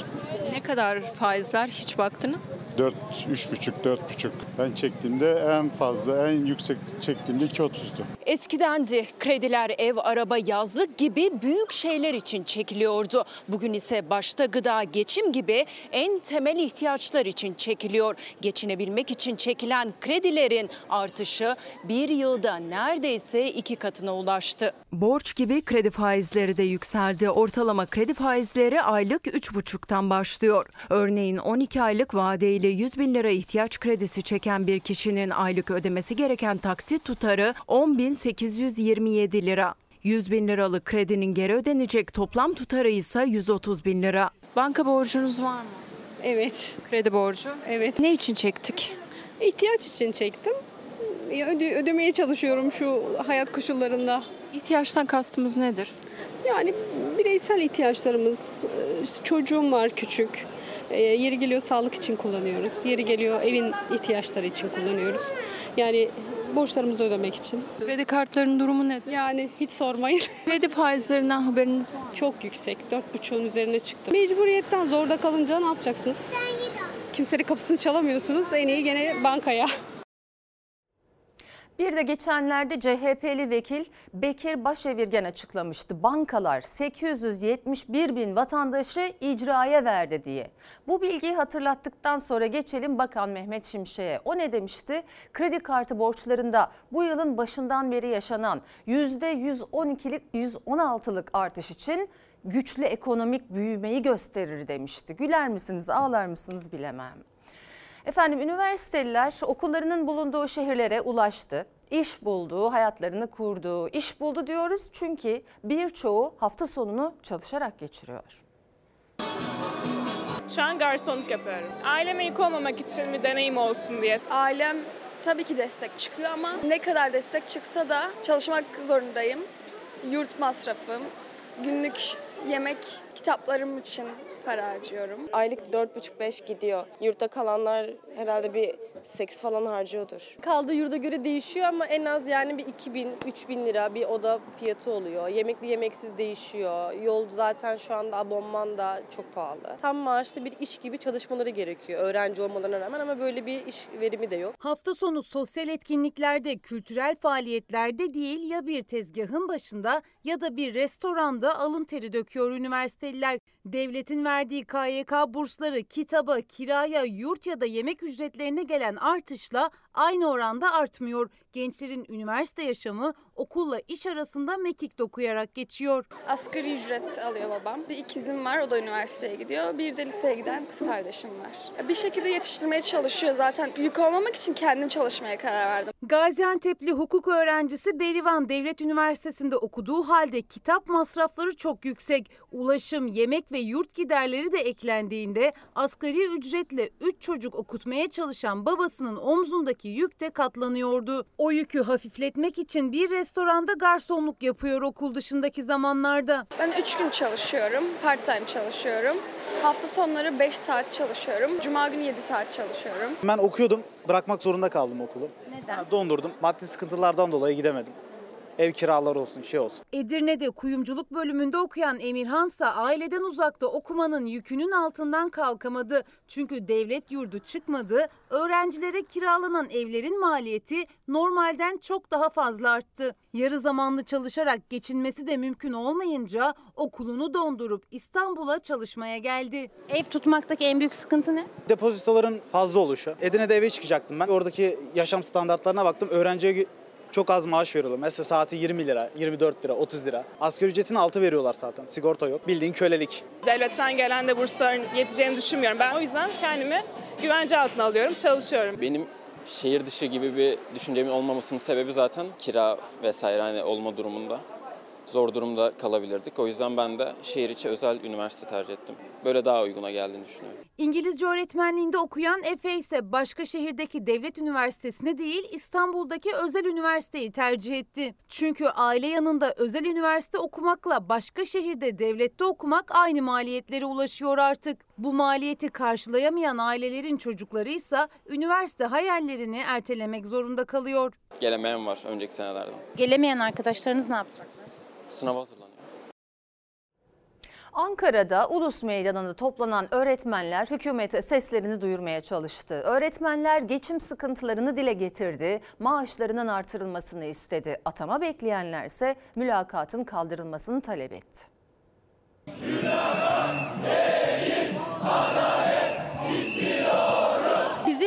Ne kadar faizler hiç baktınız mı? 4, 3,5, 4,5. Ben çektiğimde en fazla, en yüksek çektiğimde 2,30'du. Eskidendi. Krediler ev, araba, yazlık gibi büyük şeyler için çekiliyordu. Bugün ise başta gıda, geçim gibi en temel ihtiyaçlar için çekiliyor. Geçinebilmek için çekilen kredilerin artışı bir yılda neredeyse iki katına ulaştı. Borç gibi kredi faizleri de yükseldi. Ortalama kredi faizleri aylık 3,5'tan başlıyor. Örneğin 12 aylık vadeyle 100 bin lira ihtiyaç kredisi çeken bir kişinin aylık ödemesi gereken taksit tutarı 10.827 lira. 100 bin liralık kredinin geri ödenecek toplam tutarı ise 130 bin lira. Banka borcunuz var mı? Evet. Kredi borcu. Evet. Ne için çektik? İhtiyaç için çektim. Öde, ödemeye çalışıyorum şu hayat koşullarında. İhtiyaçtan kastımız nedir? Yani bireysel ihtiyaçlarımız, e, işte çocuğum var küçük. E, Yeri geliyor sağlık için kullanıyoruz. Yeri geliyor evin ihtiyaçları için kullanıyoruz. Yani borçlarımızı ödemek için. Kredi kartlarının durumu nedir? Yani hiç sormayın. Kredi faizlerinden haberiniz var mı? Çok yüksek. 4,5'un üzerine çıktı. Mecburiyetten zorda kalınca ne yapacaksınız? Kimsenin kapısını çalamıyorsunuz. En iyi gene bankaya. Bir de geçenlerde CHP'li vekil Bekir Başevirgen açıklamıştı. Bankalar 871 bin vatandaşı icraya verdi diye. Bu bilgiyi hatırlattıktan sonra geçelim Bakan Mehmet Şimşek'e. O ne demişti? Kredi kartı borçlarında bu yılın başından beri yaşanan %112'lik 116'lık artış için güçlü ekonomik büyümeyi gösterir demişti. Güler misiniz, ağlar mısınız bilemem. Efendim üniversiteliler okullarının bulunduğu şehirlere ulaştı. İş buldu, hayatlarını kurdu. İş buldu diyoruz çünkü birçoğu hafta sonunu çalışarak geçiriyor. Şu an garsonluk yapıyorum. Aileme yük olmamak için bir deneyim olsun diye. Ailem tabii ki destek çıkıyor ama ne kadar destek çıksa da çalışmak zorundayım. Yurt masrafım, günlük yemek, kitaplarım için para harcıyorum. Aylık 4,5-5 gidiyor. Yurtta kalanlar herhalde bir 8 falan harcıyordur. Kaldığı yurda göre değişiyor ama en az yani bir 2000 3000 lira bir oda fiyatı oluyor. Yemekli yemeksiz değişiyor. Yol zaten şu anda abonman da çok pahalı. Tam maaşlı bir iş gibi çalışmaları gerekiyor öğrenci olmalarına rağmen ama böyle bir iş verimi de yok. Hafta sonu sosyal etkinliklerde, kültürel faaliyetlerde değil ya bir tezgahın başında ya da bir restoranda alın teri döküyor üniversiteliler. Devletin verdiği KYK bursları kitaba, kiraya, yurt ya da yemek ücretlerine gelen artışla aynı oranda artmıyor. Gençlerin üniversite yaşamı okulla iş arasında mekik dokuyarak geçiyor. Asgari ücret alıyor babam. Bir ikizim var o da üniversiteye gidiyor. Bir de liseye giden kız kardeşim var. Bir şekilde yetiştirmeye çalışıyor zaten. Yük olmamak için kendim çalışmaya karar verdim. Gaziantep'li hukuk öğrencisi Berivan Devlet Üniversitesi'nde okuduğu halde kitap masrafları çok yüksek. Ulaşım, yemek ve yurt giderleri de eklendiğinde asgari ücretle 3 çocuk okutmaya çalışan babasının omzundaki yük de katlanıyordu. O yükü hafifletmek için bir restoranda garsonluk yapıyor okul dışındaki zamanlarda. Ben 3 gün çalışıyorum. Part time çalışıyorum. Hafta sonları 5 saat çalışıyorum. Cuma günü 7 saat çalışıyorum. Ben okuyordum, bırakmak zorunda kaldım okulu. Neden? Dondurdum. Maddi sıkıntılardan dolayı gidemedim. Ev kiraları olsun, şey olsun. Edirne'de kuyumculuk bölümünde okuyan Emirhansa aileden uzakta okumanın yükünün altından kalkamadı. Çünkü devlet yurdu çıkmadı, öğrencilere kiralanan evlerin maliyeti normalden çok daha fazla arttı. Yarı zamanlı çalışarak geçinmesi de mümkün olmayınca okulunu dondurup İstanbul'a çalışmaya geldi. Ev tutmaktaki en büyük sıkıntı ne? Depozitoların fazla oluşu. Edirne'de eve çıkacaktım ben. Oradaki yaşam standartlarına baktım. Öğrenciye Çok az maaş veriyorlar. Mesela saati 20 lira, 24 lira, 30 lira. Asgari ücretin altı veriyorlar zaten. Sigorta yok. Bildiğin kölelik. Devletten gelen de bursların yeteceğini düşünmüyorum. Ben o yüzden kendimi güvence altına alıyorum, çalışıyorum. Benim şehir dışı gibi bir düşüncemin olmamasının sebebi zaten kira vesaire hani olma durumunda. Zor durumda kalabilirdik. O yüzden ben de şehir içi özel üniversite tercih ettim. Böyle daha uyguna geldiğini düşünüyorum. İngilizce öğretmenliğinde okuyan Efe ise başka şehirdeki devlet üniversitesine değil İstanbul'daki özel üniversiteyi tercih etti. Çünkü aile yanında özel üniversite okumakla başka şehirde devlette okumak aynı maliyetlere ulaşıyor artık. Bu maliyeti karşılayamayan ailelerin çocukları ise üniversite hayallerini ertelemek zorunda kalıyor. Gelemeyen var önceki senelerden. Gelemeyen arkadaşlarınız ne yapacak? Sınava hazırlanıyor. Ankara'da Ulus Meydanı'nda toplanan öğretmenler hükümete seslerini duyurmaya çalıştı. Öğretmenler geçim sıkıntılarını dile getirdi, maaşlarının artırılmasını istedi. Atama bekleyenlerse mülakatın kaldırılmasını talep etti.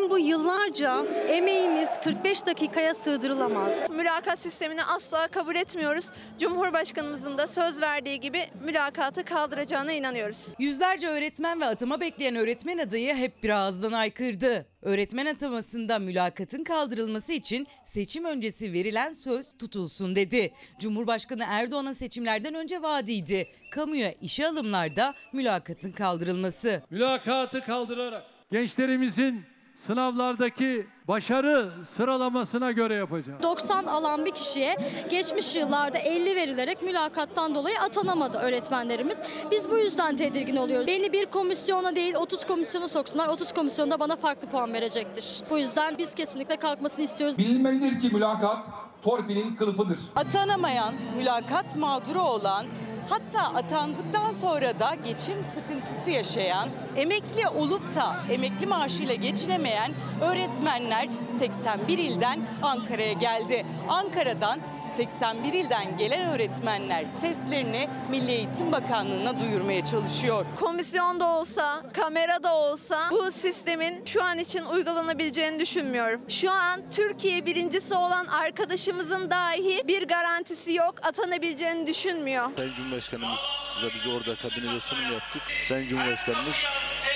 Bizim bu yıllarca emeğimiz 45 dakikaya sığdırılamaz. Mülakat sistemini asla kabul etmiyoruz. Cumhurbaşkanımızın da söz verdiği gibi mülakatı kaldıracağına inanıyoruz. Yüzlerce öğretmen ve atama bekleyen öğretmen adayı hep bir ağızdan aykırdı. Öğretmen atamasında mülakatın kaldırılması için seçim öncesi verilen söz tutulsun dedi. Cumhurbaşkanı Erdoğan'ın seçimlerden önce vaadiydi. Kamuya işe alımlarda mülakatın kaldırılması. Mülakatı kaldırarak gençlerimizin sınavlardaki başarı sıralamasına göre yapacağız. 90 alan bir kişiye geçmiş yıllarda 50 verilerek mülakattan dolayı atanamadı öğretmenlerimiz. Biz bu yüzden tedirgin oluyoruz. Beni bir komisyona değil 30 komisyona soksunlar. 30 komisyonda bana farklı puan verecektir. Bu yüzden biz kesinlikle kalkmasını istiyoruz. Bilinmelidir ki mülakat torpilin kılıfıdır. Atanamayan, mülakat mağduru olan Hatta atandıktan sonra da geçim sıkıntısı yaşayan, emekli olup da emekli maaşıyla geçinemeyen öğretmenler 81 ilden Ankara'ya geldi. Ankara'dan 81 ilden gelen öğretmenler seslerini Milli Eğitim Bakanlığı'na duyurmaya çalışıyor. Komisyonda olsa, kamerada olsa bu sistemin şu an için uygulanabileceğini düşünmüyorum. Şu an Türkiye birincisi olan arkadaşımızın dahi bir garantisi yok, atanabileceğini düşünmüyor. Sayın Cumhurbaşkanımız size biz orada kabinede sunum yaptık. Sayın Cumhurbaşkanımız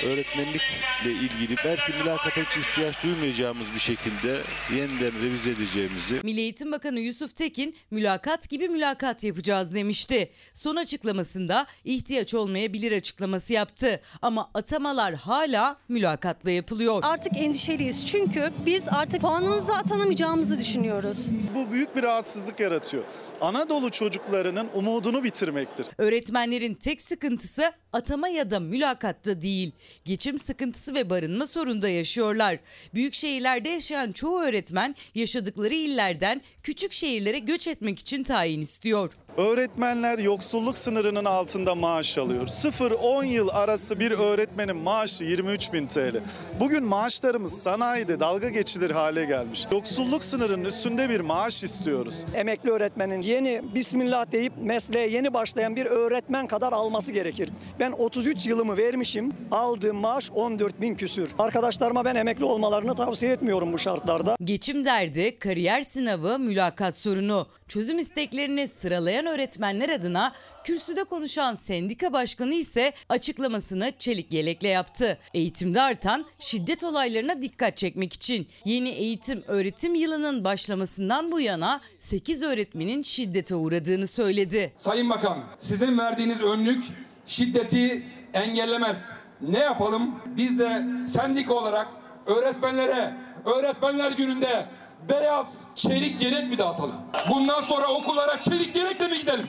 öğretmenlikle ilgili belki mülakata hiç ihtiyaç duymayacağımız bir şekilde yeniden revize edeceğimizi. Milli Eğitim Bakanı Yusuf Tekin mülakat gibi mülakat yapacağız demişti. Son açıklamasında ihtiyaç olmayabilir açıklaması yaptı. Ama atamalar hala mülakatla yapılıyor. Artık endişeliyiz çünkü biz artık puanımızla atanamayacağımızı düşünüyoruz. Bu büyük bir rahatsızlık yaratıyor. Anadolu çocuklarının umudunu bitirmektir. Öğretmenlerin tek sıkıntısı atama ya da mülakatta değil. Geçim sıkıntısı ve barınma sorunu da yaşıyorlar. Büyük şehirlerde yaşayan çoğu öğretmen yaşadıkları illerden küçük şehirlere göç etmek için tayin istiyor. Öğretmenler yoksulluk sınırının altında maaş alıyor. 0-10 yıl arası bir öğretmenin maaşı 23 bin TL. Bugün maaşlarımız sanayide dalga geçilir hale gelmiş. Yoksulluk sınırının üstünde bir maaş istiyoruz. Emekli öğretmenin yeni bismillah deyip mesleğe yeni başlayan bir öğretmen kadar alması gerekir. Ben 33 yılımı vermişim. Aldığım maaş 14 bin küsür. Arkadaşlarıma ben emekli olmalarını tavsiye etmiyorum bu şartlarda. Geçim derdi, kariyer sınavı, mülakat sorunu. Çözüm isteklerini sıralayan öğretmenler adına kürsüde konuşan sendika başkanı ise açıklamasını çelik yelekle yaptı. Eğitimde artan şiddet olaylarına dikkat çekmek için yeni eğitim öğretim yılının başlamasından bu yana 8 öğretmenin şiddete uğradığını söyledi. Sayın Bakan sizin verdiğiniz önlük şiddeti engellemez. Ne yapalım? Biz de sendika olarak öğretmenlere öğretmenler gününde beyaz çelik yelek mi dağıtalım? Bundan sonra okullara çelik yelekle mi gidelim?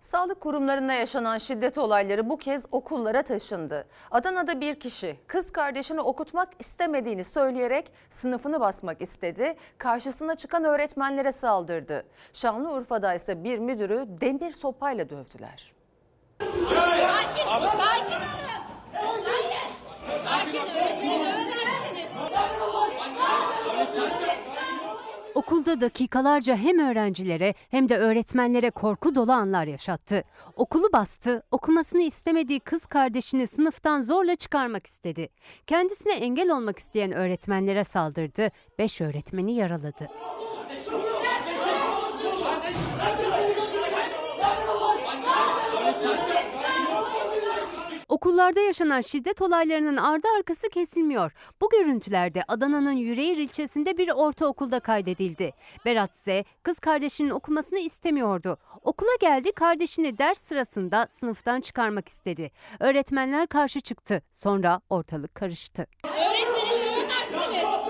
Sağlık kurumlarında yaşanan şiddet olayları bu kez okullara taşındı. Adana'da bir kişi kız kardeşini okutmak istemediğini söyleyerek sınıfını basmak istedi. Karşısına çıkan öğretmenlere saldırdı. Şanlıurfa'da ise bir müdürü demir sopayla dövdüler. Sakin, sakin olun. Sakin, öğretmeni dövemezsiniz. Okulda dakikalarca hem öğrencilere hem de öğretmenlere korku dolu anlar yaşattı. Okulu bastı, okumasını istemediği kız kardeşini sınıftan zorla çıkarmak istedi. Kendisine engel olmak isteyen öğretmenlere saldırdı, 5 öğretmeni yaraladı. Okullarda yaşanan şiddet olaylarının ardı arkası kesilmiyor. Bu görüntülerde Adana'nın Yüreğir ilçesinde bir ortaokulda kaydedildi. Berat Z kız kardeşinin okumasını istemiyordu. Okula geldi kardeşini ders sırasında sınıftan çıkarmak istedi. Öğretmenler karşı çıktı. Sonra ortalık karıştı. Öğretmeni dövemezsiniz.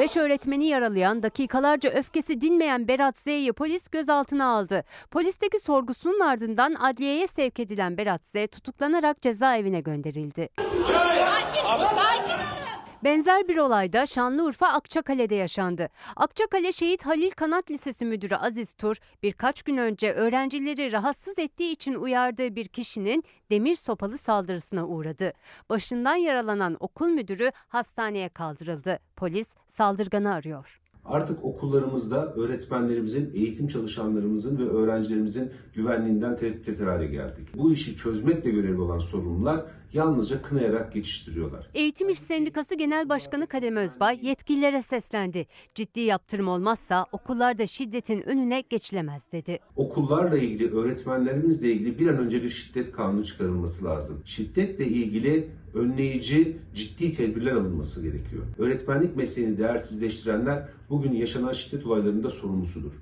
Beş öğretmeni yaralayan, dakikalarca öfkesi dinmeyen Berat Z'yi polis gözaltına aldı. Polisteki sorgusunun ardından adliyeye sevk edilen Berat Z tutuklanarak cezaevine gönderildi. Sakin, sakin. Benzer bir olayda Şanlıurfa Akçakale'de yaşandı. Akçakale Şehit Halil Kanat Lisesi Müdürü Aziz Tur birkaç gün önce öğrencileri rahatsız ettiği için uyardığı bir kişinin demir sopalı saldırısına uğradı. Başından yaralanan okul müdürü hastaneye kaldırıldı. Polis saldırganı arıyor. Artık okullarımızda öğretmenlerimizin, eğitim çalışanlarımızın ve öğrencilerimizin güvenliğinden tereddüt eder hale geldik. Bu işi çözmekle görevli olan sorumlular yalnızca kınayarak geçiştiriyorlar. Eğitim İş Sendikası Genel Başkanı Kadem Özbay yetkililere seslendi. Ciddi yaptırım olmazsa okullarda şiddetin önüne geçilemez dedi. Okullarla ilgili, öğretmenlerimizle ilgili bir an önce bir şiddet kanunu çıkarılması lazım. Şiddetle ilgili önleyici, ciddi tedbirler alınması gerekiyor. Öğretmenlik mesleğini değersizleştirenler bugün yaşanan şiddet olaylarında sorumlusudur.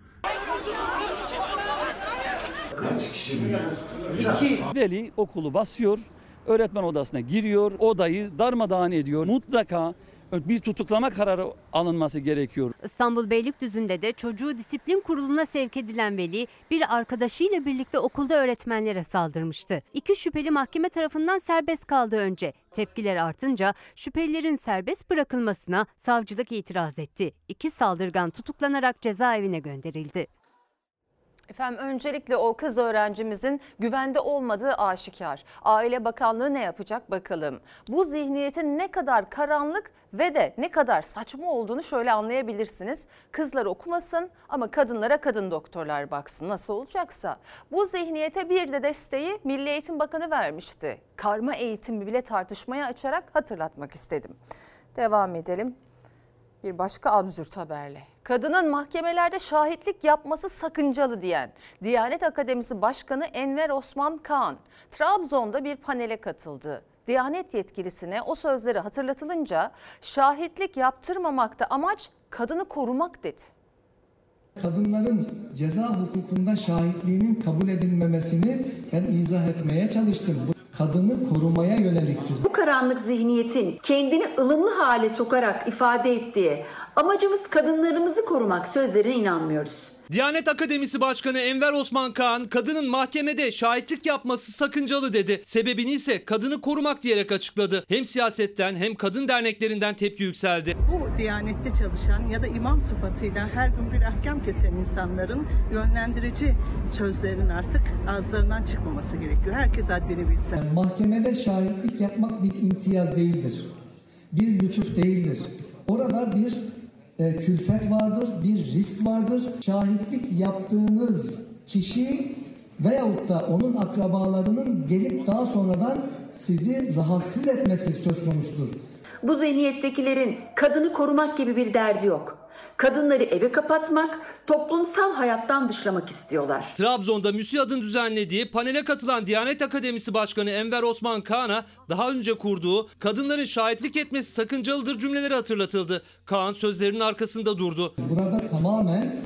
Kaç kişi mevcut? İki veli okulu basıyor, öğretmen odasına giriyor, odayı darmadağın ediyor. Mutlaka bir tutuklama kararı alınması gerekiyor. İstanbul Beylikdüzü'nde de çocuğu disiplin kuruluna sevk edilen veli bir arkadaşıyla birlikte okulda öğretmenlere saldırmıştı. İki şüpheli mahkeme tarafından serbest kaldı önce. Tepkiler artınca şüphelilerin serbest bırakılmasına savcılık itiraz etti. İki saldırgan tutuklanarak cezaevine gönderildi. Efendim öncelikle o kız öğrencimizin güvende olmadığı aşikar. Aile Bakanlığı ne yapacak bakalım. Bu zihniyetin ne kadar karanlık ve de ne kadar saçma olduğunu şöyle anlayabilirsiniz. Kızlar okumasın ama kadınlara kadın doktorlar baksın nasıl olacaksa. Bu zihniyete bir de desteği Milli Eğitim Bakanı vermişti. Karma eğitimi bile tartışmaya açarak hatırlatmak istedim. Devam edelim bir başka absürt haberle. Kadının mahkemelerde şahitlik yapması sakıncalı diyen Diyanet Akademisi Başkanı Enver Osman Kaan, Trabzon'da bir panele katıldı. Diyanet yetkilisine o sözleri hatırlatılınca şahitlik yaptırmamakta amaç kadını korumak dedi. Kadınların ceza hukukunda şahitliğinin kabul edilmemesini ben izah etmeye çalıştım. Bu kadını korumaya yöneliktir. Bu karanlık zihniyetin kendini ılımlı hale sokarak ifade ettiği amacımız kadınlarımızı korumak sözlerine inanmıyoruz. Diyanet Akademisi Başkanı Enver Osman Kağan kadının mahkemede şahitlik yapması sakıncalı dedi. Sebebini ise kadını korumak diyerek açıkladı. Hem siyasetten hem kadın derneklerinden tepki yükseldi. Bu diyanette çalışan ya da imam sıfatıyla her gün bir ahkam kesen insanların yönlendirici sözlerin artık ağızlarından çıkmaması gerekiyor. Herkes haddini bilsin. Mahkemede şahitlik yapmak bir imtiyaz değildir. Bir lütuf değildir. Orada bir e, külfet vardır, bir risk vardır. Şahitlik yaptığınız kişi veyahut da onun akrabalarının gelip daha sonradan sizi rahatsız etmesi söz konusudur. Bu zihniyettekilerin kadını korumak gibi bir derdi yok. Kadınları eve kapatmak, toplumsal hayattan dışlamak istiyorlar. Trabzon'da MÜSİAD'ın düzenlediği panele katılan Diyanet Akademisi Başkanı Enver Osman Kağan'a daha önce kurduğu kadınların şahitlik etmesi sakıncalıdır cümleleri hatırlatıldı. Kağan sözlerinin arkasında durdu. Burada tamamen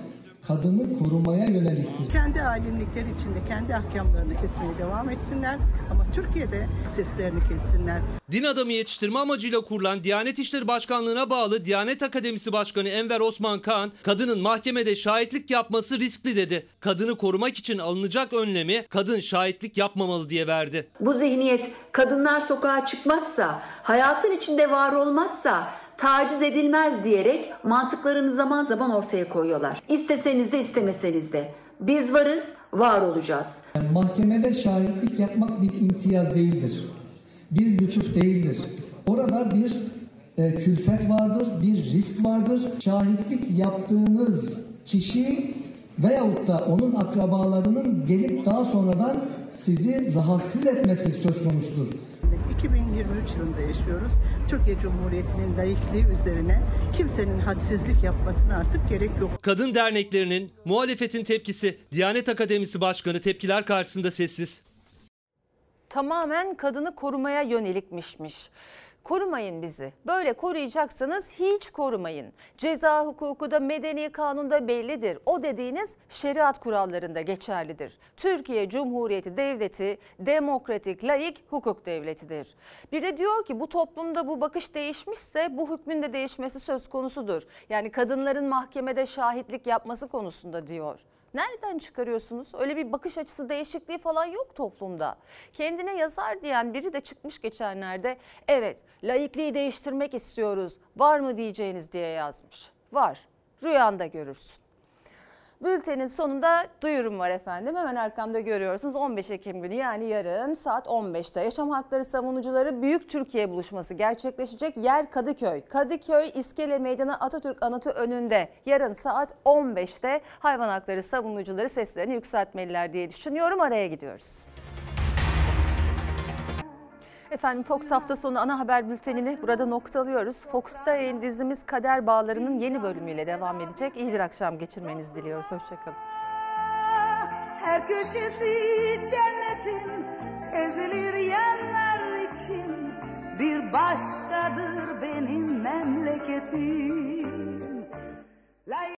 kadını korumaya yöneliktir. Kendi alimlikleri içinde kendi ahkamlarını kesmeye devam etsinler ama Türkiye'de seslerini kessinler. Din adamı yetiştirme amacıyla kurulan Diyanet İşleri Başkanlığı'na bağlı Diyanet Akademisi Başkanı Enver Osman Kağan, kadının mahkemede şahitlik yapması riskli dedi. Kadını korumak için alınacak önlemi kadın şahitlik yapmamalı diye verdi. Bu zihniyet kadınlar sokağa çıkmazsa, hayatın içinde var olmazsa taciz edilmez diyerek mantıklarını zaman zaman ortaya koyuyorlar. İsteseniz de istemeseniz de. Biz varız, var olacağız. Mahkemede şahitlik yapmak bir imtiyaz değildir. Bir lütuf değildir. Orada bir e, külfet vardır, bir risk vardır. Şahitlik yaptığınız kişi veyahut da onun akrabalarının gelip daha sonradan sizi rahatsız etmesi söz konusudur. Öğretmenlik. 2023 yılında yaşıyoruz. Türkiye Cumhuriyeti'nin layıklığı üzerine kimsenin hadsizlik yapmasına artık gerek yok. Kadın derneklerinin muhalefetin tepkisi. Diyanet Akademisi Başkanı tepkiler karşısında sessiz. Tamamen kadını korumaya yönelikmişmiş. Korumayın bizi. Böyle koruyacaksanız hiç korumayın. Ceza hukuku da medeni kanunda bellidir. O dediğiniz şeriat kurallarında geçerlidir. Türkiye Cumhuriyeti Devleti demokratik, layık hukuk devletidir. Bir de diyor ki bu toplumda bu bakış değişmişse bu hükmün de değişmesi söz konusudur. Yani kadınların mahkemede şahitlik yapması konusunda diyor. Nereden çıkarıyorsunuz? Öyle bir bakış açısı değişikliği falan yok toplumda. Kendine yazar diyen biri de çıkmış geçenlerde. Evet, laikliği değiştirmek istiyoruz. Var mı diyeceğiniz diye yazmış. Var. Rüyanda görürsün. Bültenin sonunda duyurum var efendim. Hemen arkamda görüyorsunuz 15 Ekim günü yani yarın saat 15'te Yaşam Hakları Savunucuları Büyük Türkiye buluşması gerçekleşecek. Yer Kadıköy. Kadıköy İskele Meydanı Atatürk Anıtı önünde yarın saat 15'te hayvan hakları savunucuları seslerini yükseltmeliler diye düşünüyorum. Araya gidiyoruz. Efendim Fox hafta sonu ana haber bültenini burada noktalıyoruz. Fox'ta yayın dizimiz Kader Bağları'nın yeni bölümüyle devam edecek. İyi bir akşam geçirmenizi diliyoruz. Hoşçakalın. Her köşesi cennetin ezilir yerler için Bir başkadır benim memleketim